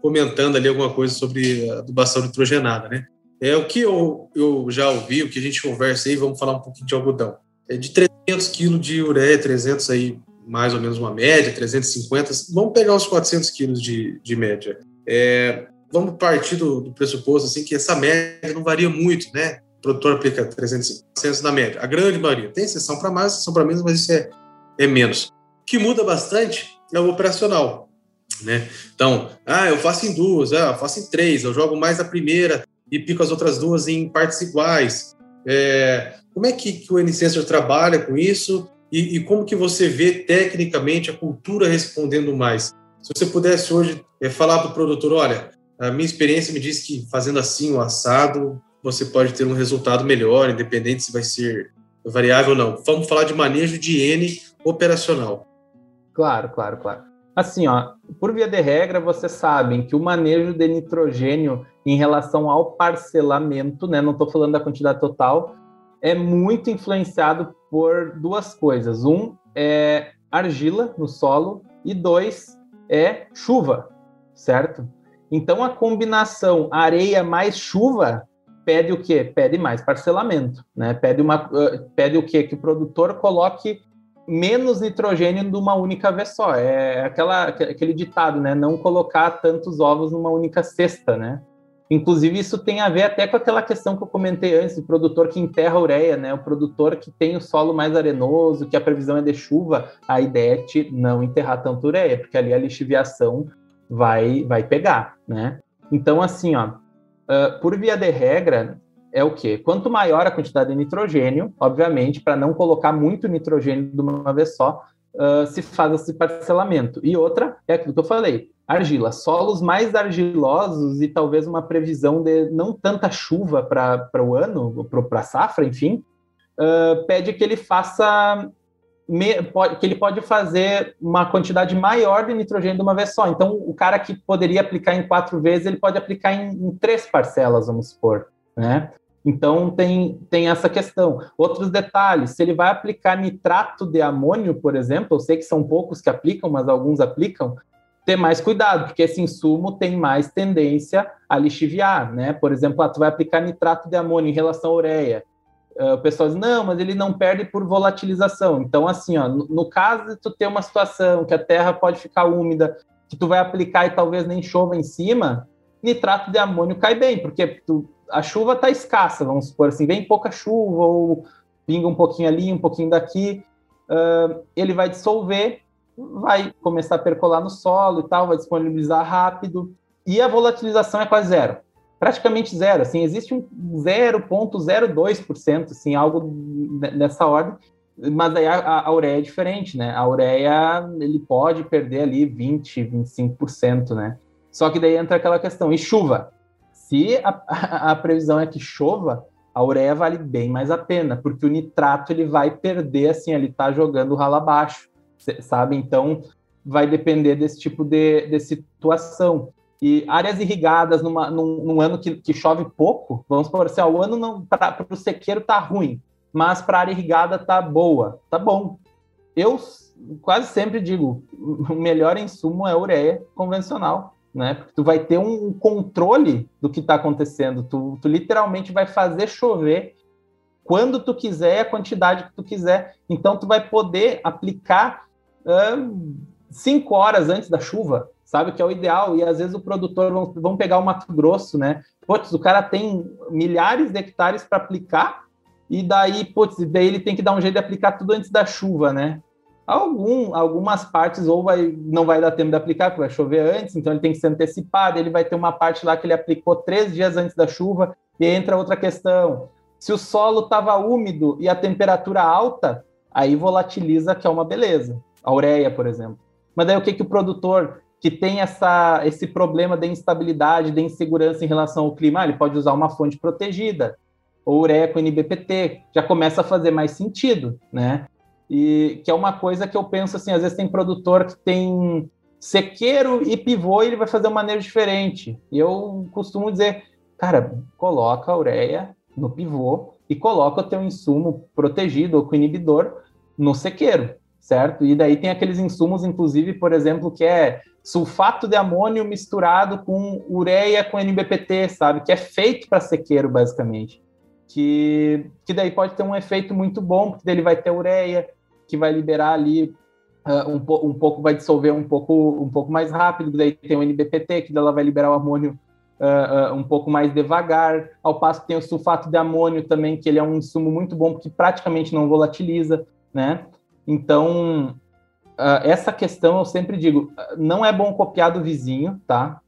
comentando ali alguma coisa sobre adubação nitrogenada, né? É o que eu, eu já ouvi, o que a gente conversa aí, vamos falar um pouquinho de algodão. É de 300 quilos de ureia, 300 aí, mais ou menos uma média, 350, vamos pegar os 400 quilos de, de média. É, vamos partir do, do, pressuposto assim que essa média não varia muito, né? O produtor aplica 350 400 na média, a grande maioria. Tem exceção para mais, exceção para menos, mas isso é, é menos. O que muda bastante é o operacional, né? Então, ah, eu faço em duas, ah, eu faço em três, eu jogo mais a primeira e pico as outras duas em partes iguais. É, como é que, que o N-Sensor trabalha com isso e, e, como que você vê tecnicamente a cultura respondendo mais? Se você pudesse hoje é, falar para o produtor, olha, a minha experiência me diz que fazendo assim o assado, você pode ter um resultado melhor, independente se vai ser variável ou não. Vamos falar de manejo de N operacional. Claro, claro, claro. Assim, ó, por via de regra, vocês sabem que o manejo de nitrogênio em relação ao parcelamento, né, não estou falando da quantidade total, é muito influenciado por duas coisas. Um é argila no solo e dois é chuva, certo? Então a combinação areia mais chuva pede o quê? Pede mais parcelamento, né? Pede uma pede o quê? Que o produtor coloque menos nitrogênio de uma única vez só. É aquela, aquele ditado, né? Não colocar tantos ovos numa única cesta, né? Inclusive, isso tem a ver até com aquela questão que eu comentei antes, do produtor que enterra a ureia, né? O produtor que tem o solo mais arenoso, que a previsão é de chuva, a ideia é não enterrar tanto ureia, porque ali a lixiviação vai, vai pegar, né? Então, assim, ó, uh, por via de regra, é o quê? Quanto maior a quantidade de nitrogênio, obviamente, para não colocar muito nitrogênio de uma vez só, uh, se faz esse parcelamento. E outra é aquilo que eu falei, argila. Solos mais argilosos e talvez uma previsão de não tanta chuva para o ano, para a safra, enfim, uh, pede que ele faça me, pode, que ele pode fazer uma quantidade maior de nitrogênio de uma vez só. Então, o cara que poderia aplicar em quatro vezes, ele pode aplicar em, em três parcelas, vamos supor, né? Então tem, tem essa questão. Outros detalhes, se ele vai aplicar nitrato de amônio, por exemplo, eu sei que são poucos que aplicam, mas alguns aplicam, ter mais cuidado, porque esse insumo tem mais tendência a lixiviar, né? Por exemplo, ah, tu vai aplicar nitrato de amônio em relação à ureia. Uh, o pessoal diz, não, mas ele não perde por volatilização. Então, assim, ó, no caso de tu ter uma situação que a terra pode ficar úmida, que tu vai aplicar e talvez nem chova em cima, nitrato de amônio cai bem, porque tu a chuva está escassa, vamos supor assim, vem pouca chuva ou pinga um pouquinho ali, um pouquinho daqui, uh, ele vai dissolver, vai começar a percolar no solo e tal, vai disponibilizar rápido, e a volatilização é quase zero, praticamente zero, assim, existe um 0,02%, assim, algo nessa ordem, mas aí a, a, ureia é diferente, né? A ureia, ele pode perder ali 20, 25%, né? Só que daí entra aquela questão, e chuva? Se a, a, previsão é que chova, a ureia vale bem mais a pena, porque o nitrato ele vai perder, assim, ele está jogando rala abaixo, sabe? Então, vai depender desse tipo de, de situação. E áreas irrigadas numa, num, num ano que, que, chove pouco, vamos por assim, ó, o ano para o sequeiro tá ruim, mas para a área irrigada tá boa, tá bom. Eu quase sempre digo, o melhor insumo é a ureia convencional, né? Porque tu vai ter um controle do que está acontecendo. Tu, tu, literalmente vai fazer chover quando tu quiser, a quantidade que tu quiser. Então tu vai poder aplicar cinco horas antes da chuva, sabe? Que é o ideal. E às vezes o produtor vão, vão pegar o Mato Grosso, né? Putz, o cara tem milhares de hectares para aplicar. E daí, putz, daí ele tem que dar um jeito de aplicar tudo antes da chuva, né? Algum, algumas partes ou vai, não vai dar tempo de aplicar, porque vai chover antes, então ele tem que ser antecipado. Ele vai ter uma parte lá que ele aplicou três dias antes da chuva, e entra outra questão. Se o solo estava úmido e a temperatura alta, aí volatiliza, que é uma beleza. A ureia, por exemplo. Mas daí o que, que o produtor que tem essa, esse problema de instabilidade, de insegurança em relação ao clima, ah, ele pode usar uma fonte protegida, ou ureia com NBPT, já começa a fazer mais sentido, né? E que é uma coisa que eu penso assim, às vezes tem produtor que tem sequeiro e pivô e ele vai fazer um manejo diferente. E eu costumo dizer, cara, coloca a ureia no pivô e coloca o teu insumo protegido ou com inibidor no sequeiro. certo? E daí tem aqueles insumos, inclusive, por exemplo, que é sulfato de amônio misturado com ureia com NBPT, sabe? Que é feito para sequeiro, basicamente. Que, que daí pode ter um efeito muito bom, porque ele vai ter ureia, que vai liberar ali uh, um, po um pouco, vai dissolver um pouco, um pouco mais rápido, daí tem o NBPT, que ela vai liberar o amônio uh, uh, um pouco mais devagar, ao passo que tem o sulfato de amônio também, que ele é um insumo muito bom, porque praticamente não volatiliza, né? Então, essa questão eu sempre digo, não é bom copiar do vizinho, tá?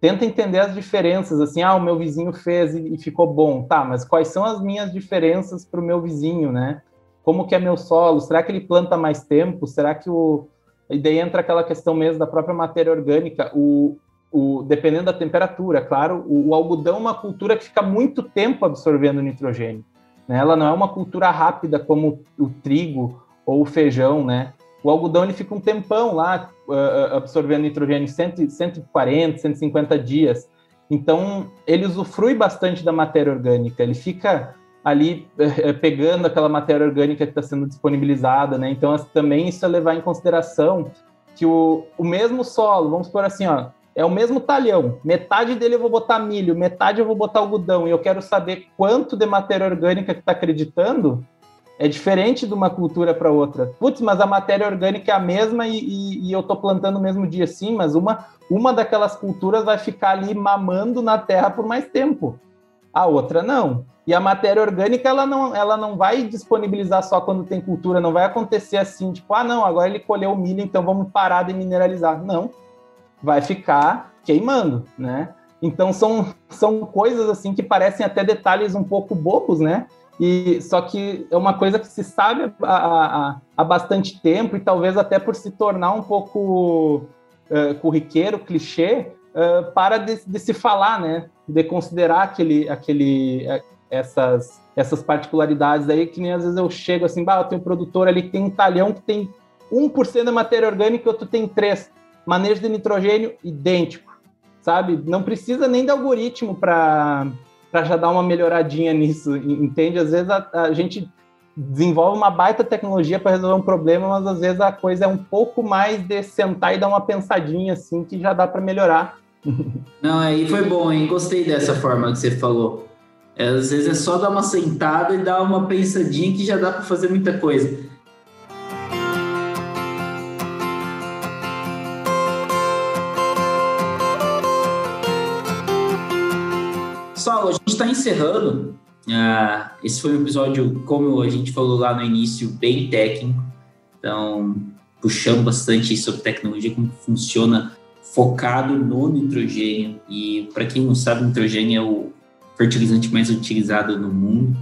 Tenta entender as diferenças, assim, ah, o meu vizinho fez e ficou bom, tá, mas quais são as minhas diferenças para o meu vizinho, né? Como que é meu solo? Será que ele planta mais tempo? Será que o... E daí entra aquela questão mesmo da própria matéria orgânica, o, o, dependendo da temperatura, claro, o, o, algodão é uma cultura que fica muito tempo absorvendo nitrogênio. Né? Ela não é uma cultura rápida como o trigo ou o feijão, né? O algodão ele fica um tempão lá uh, absorvendo nitrogênio, 100, 140, 150 dias. Então, ele usufrui bastante da matéria orgânica, ele fica ali uh, pegando aquela matéria orgânica que está sendo disponibilizada, né? Então, também isso é levar em consideração que o, o mesmo solo, vamos por assim, ó, é o mesmo talhão. Metade dele eu vou botar milho, metade eu vou botar algodão. E eu quero saber quanto de matéria orgânica que está acreditando. É diferente de uma cultura para outra. Putz, mas a matéria orgânica é a mesma e, e, e eu estou plantando no mesmo dia, sim, mas uma, uma daquelas culturas vai ficar ali mamando na terra por mais tempo. A outra não. E a matéria orgânica, ela não, ela não vai disponibilizar só quando tem cultura, não vai acontecer assim, tipo, ah, não, agora ele colheu o milho, então vamos parar de mineralizar. Não vai ficar queimando, né? Então são, são coisas assim que parecem até detalhes um pouco bobos, né? E só que é uma coisa que se sabe há, há, bastante tempo e talvez até por se tornar um pouco uh, corriqueiro, clichê, uh, para de, de, se falar, né? De considerar aquele, aquele, essas, essas particularidades aí que nem às vezes eu chego assim, bah, tem um produtor ali que tem um talhão que tem 1% da matéria orgânica e outro tem 3% manejo de nitrogênio idêntico, sabe? Não precisa nem de algoritmo para já dar uma melhoradinha nisso, entende? Às vezes a, a gente desenvolve uma baita tecnologia para resolver um problema, mas às vezes a coisa é um pouco mais de sentar e dar uma pensadinha assim que já dá para melhorar. Não, aí foi bom, hein? Gostei dessa forma que você falou. É, às vezes é só dar uma sentada e dar uma pensadinha que já dá para fazer muita coisa. Pessoal, a gente está encerrando. Uh, esse foi um episódio, como a gente falou lá no início, bem técnico. Então, puxando bastante sobre tecnologia, como funciona, focado no nitrogênio. E para quem não sabe, nitrogênio é o fertilizante mais utilizado no mundo,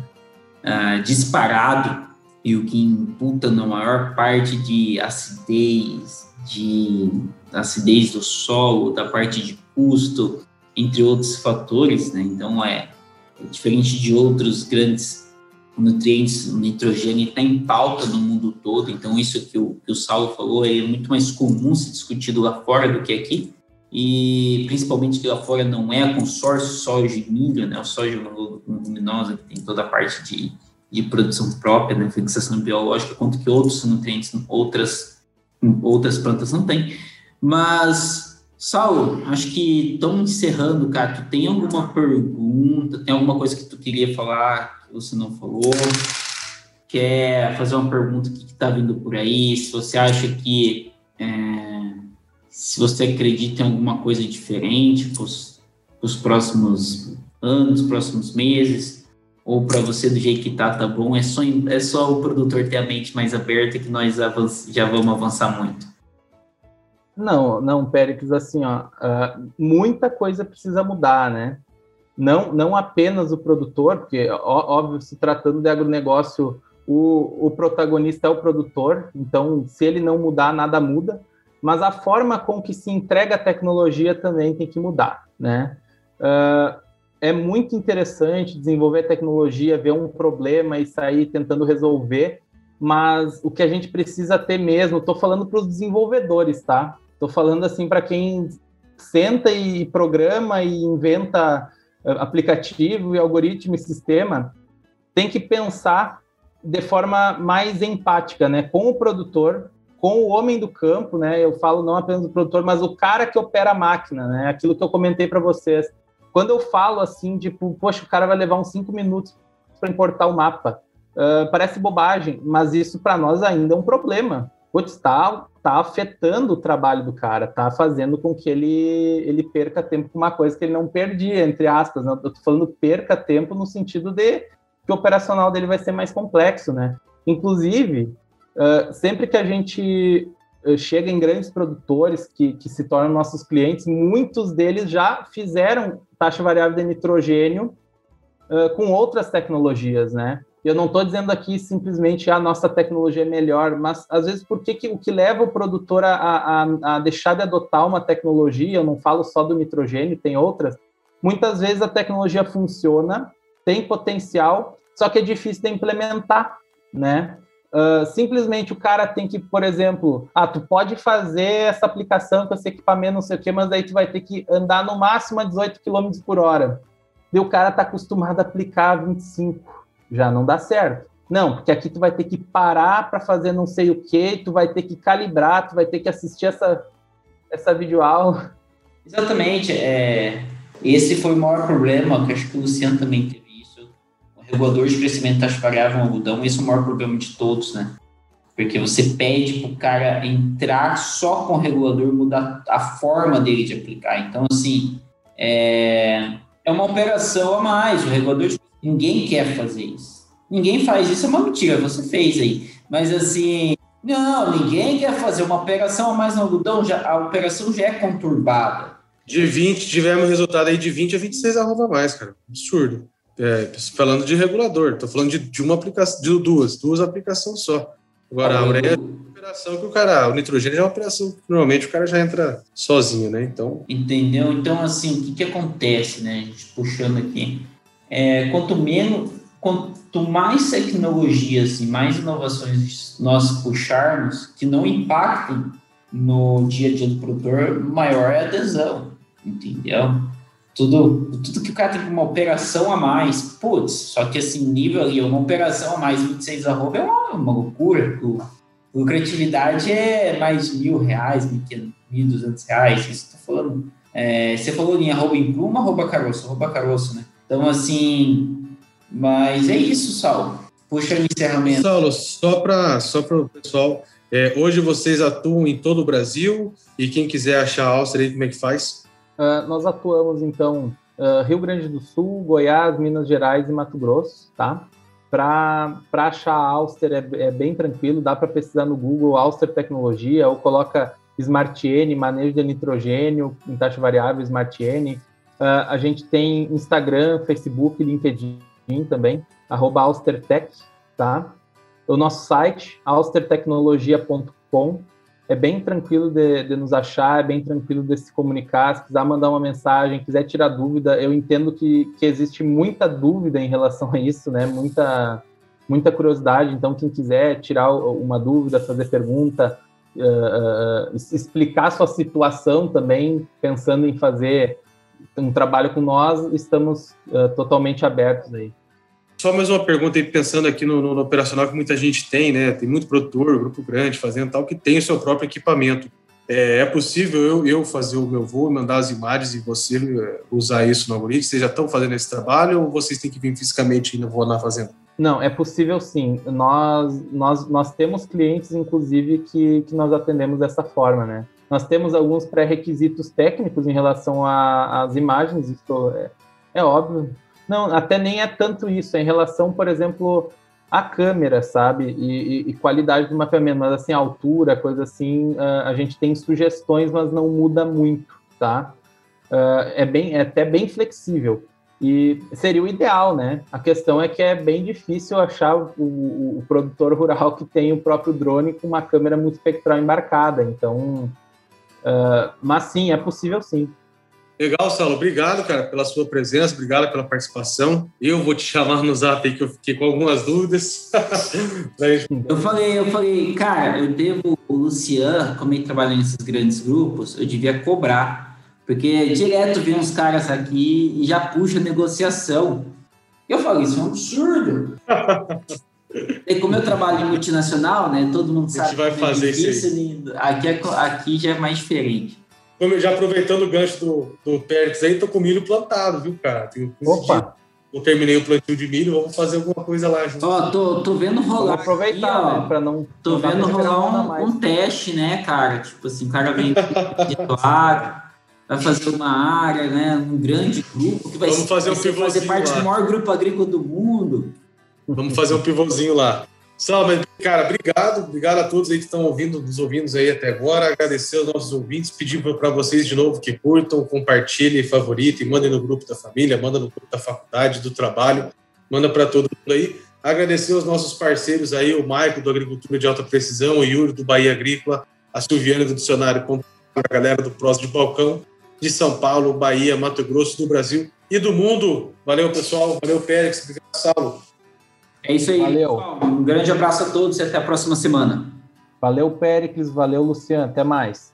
uh, disparado e o que imputa na maior parte de acidez, de acidez do solo, da parte de custo, entre outros fatores, né? Então, é diferente de outros grandes nutrientes, o nitrogênio está em pauta no mundo todo, então isso que o, que o Saulo falou é muito mais comum se discutido lá fora do que aqui, e principalmente que lá fora não é consórcio soja e milho, né, o soja luminosa que tem toda a parte de, de produção própria, né, fixação biológica, quanto que outros nutrientes, outras, outras plantas não têm, mas Saulo, acho que estamos encerrando, cara. Tu tem alguma pergunta? Tem alguma coisa que tu queria falar que você não falou? Quer fazer uma pergunta que está vindo por aí? Se você acha que é, se você acredita em alguma coisa diferente para os próximos anos, próximos meses, ou para você do jeito que tá, tá bom. É só, é só o produtor ter a mente mais aberta que nós já vamos avançar muito. Não, não, Péricles, assim, ó, uh, muita coisa precisa mudar, né? Não, não apenas o produtor, porque, ó, óbvio, se tratando de agronegócio, o, o protagonista é o produtor, então, se ele não mudar, nada muda, mas a forma com que se entrega a tecnologia também tem que mudar, né? Uh, é muito interessante desenvolver tecnologia, ver um problema e sair tentando resolver, mas o que a gente precisa ter mesmo, estou falando para os desenvolvedores, tá? Estou falando assim para quem senta e programa e inventa eh, aplicativo e algoritmo e sistema, tem que pensar de forma mais empática, né, com o produtor, com o homem do campo, né? Eu falo não apenas o produtor, mas o cara que opera a máquina, né? Aquilo que eu comentei para vocês. Quando eu falo assim, tipo, poxa, o cara vai levar uns cinco minutos para importar o mapa, uh, parece bobagem, mas isso para nós ainda é um problema. Putz, tá, tá afetando o trabalho do cara, tá fazendo com que ele, ele perca tempo com uma coisa que ele não perdia, entre aspas. Né? Eu falando perca tempo no sentido de que o operacional dele vai ser mais complexo, né? Inclusive, Uh, sempre que a gente chega em grandes produtores que, que se tornam nossos clientes, muitos deles já fizeram taxa variável de nitrogênio uh, com outras tecnologias, né? Eu não estou dizendo aqui simplesmente a nossa tecnologia é melhor, mas às vezes por que, que o que leva o produtor a, a, a deixar de adotar uma tecnologia, eu não falo só do nitrogênio, tem outras, muitas vezes a tecnologia funciona, tem potencial, só que é difícil de implementar, né? Uh, simplesmente o cara tem que, por exemplo, ah, tu pode fazer essa aplicação com esse equipamento, não sei o quê, mas aí tu vai ter que andar no máximo a 18 km por hora. E o cara tá acostumado a aplicar a 25, já não dá certo. Não, porque aqui tu vai ter que parar para fazer não sei o quê, tu vai ter que calibrar, tu vai ter que assistir essa, essa videoaula. Exatamente. É, esse foi o maior problema, que acho que o Luciano também teve regulador de crescimento taxa variável no algodão, esse é o maior problema de todos, né? Porque você pede para o cara entrar só com o regulador, mudar a forma dele de aplicar. Então, assim, é, é uma operação a mais. O regulador, de... ninguém quer fazer isso. Ninguém faz isso, é uma mentira, você fez aí. Mas, assim, não, ninguém quer fazer uma operação a mais no algodão, já, a operação já é conturbada. De 20, tivemos resultado aí de 20 a 26 arroba mais, cara. Absurdo. É, falando de regulador, estou falando de, de, uma aplicação, de duas, duas aplicações só. Agora, a ureia é uma operação que o cara, o nitrogênio é uma operação que normalmente o cara já entra sozinho, né? Então. Entendeu? Então, assim, o que, que acontece, né? A gente puxando aqui. É, quanto menos, quanto mais tecnologias e mais inovações nós puxarmos que não impactem no dia a dia do produtor, maior é a adesão, entendeu? tudo, tudo que o cara tem uma operação a mais, putz, só que assim, nível ali, uma operação a mais 26 arroba é uma, uma loucura. Lucratividade é mais mil reais, mil duzentos reais, isso tô falando. É, você falou em arroba em pluma, arroba caroço, arroba caroço, né? Então, assim, mas é isso, Saulo. Puxa o encerramento. Saulo, só para só o pessoal, é, hoje vocês atuam em todo o Brasil e quem quiser achar a Áustria aí, como é que faz? Uh, nós atuamos, então, uh, Rio Grande do Sul, Goiás, Minas Gerais e Mato Grosso, tá? Para achar Auster é, é, bem tranquilo, dá para pesquisar no Google Auster Tecnologia ou coloca Smart N, manejo de nitrogênio em taxa variável Smart N. Uh, a gente tem Instagram, Facebook, LinkedIn também, arroba austertech, tá? O nosso site, austertecnologia.com, é bem tranquilo de, de, nos achar, é bem tranquilo de se comunicar. Se quiser mandar uma mensagem, quiser tirar dúvida, eu entendo que, que existe muita dúvida em relação a isso, né? Muita, muita curiosidade. Então, quem quiser tirar uma dúvida, fazer pergunta, uh, uh, explicar sua situação também, pensando em fazer um trabalho com nós, estamos uh, totalmente abertos aí. Só mais uma pergunta aí, pensando aqui no, no, operacional que muita gente tem, né? Tem muito produtor, grupo grande fazendo tal, que tem o seu próprio equipamento. É, é possível eu, eu fazer o meu voo, mandar as imagens e você é, usar isso no algoritmo? Vocês já estão fazendo esse trabalho ou vocês têm que vir fisicamente e não vou na fazenda? Não, é possível sim. Nós, nós, nós temos clientes, inclusive, que, que nós atendemos dessa forma, né? Nós temos alguns pré-requisitos técnicos em relação às imagens, isso é, é óbvio, não, até nem é tanto isso, é em relação, por exemplo, à câmera, sabe? E, e, e qualidade do mapeamento, mas assim, altura, coisa assim, a, gente tem sugestões, mas não muda muito, tá? É, bem, é até bem flexível. E seria o ideal, né? A questão é que é bem difícil achar o, o, o produtor rural que tem o próprio drone com uma câmera multispectral embarcada. Então, uh, mas sim, é possível sim. Legal, Saulo. Obrigado, cara, pela sua presença, obrigado pela participação. Eu vou te chamar no zap aí que eu fiquei com algumas dúvidas. *laughs* eu falei, eu falei, cara, eu devo o Luciano, como ele trabalha nesses grandes grupos, eu devia cobrar. Porque direto vem uns caras aqui e já puxa negociação. Eu falei, isso é um absurdo. *laughs* E como eu trabalho em multinacional, né? Todo mundo sabe. A gente vai que fazer é isso aí. Aqui, é, aqui já é mais diferente. Como, já aproveitando o gancho do, do Pérez aí, tô com milho plantado, viu, cara? Tenho Opa! Eu terminei o plantio de milho, vamos fazer alguma coisa lá junto. Ó, tô, tô vendo rolar. Vamos aproveitar, aqui, ó, né? Pra não. Tô não vendo rolar um, um, teste, né, cara? Tipo assim, o cara vem de agro, vai fazer uma área, né? Um grande grupo que vai, vamos fazer, um vai fazer parte lá. do maior grupo agrícola do mundo. Vamos fazer um pivôzinho lá. Salve, cara, obrigado, obrigado a todos aí que estão ouvindo, nos ouvindo aí até agora. Agradecer aos nossos ouvintes, pedir para vocês de novo que curtam, compartilhem, favoritem, mandem no grupo da família, manda no grupo da faculdade, do trabalho, manda para todo mundo aí. Agradecer aos nossos parceiros aí, o Maico do Agricultura de Alta Precisão, o Yuri do Bahia Agrícola, a Silviana do Dicionário, a galera do Prós de Balcão, de São Paulo, Bahia, Mato Grosso, do Brasil e do mundo. Valeu, pessoal. Valeu, Pérez. Obrigado, Saulo. É isso aí. Valeu. Um grande abraço a todos e até a próxima semana. Valeu, Péricles. Valeu, Luciano. Até mais.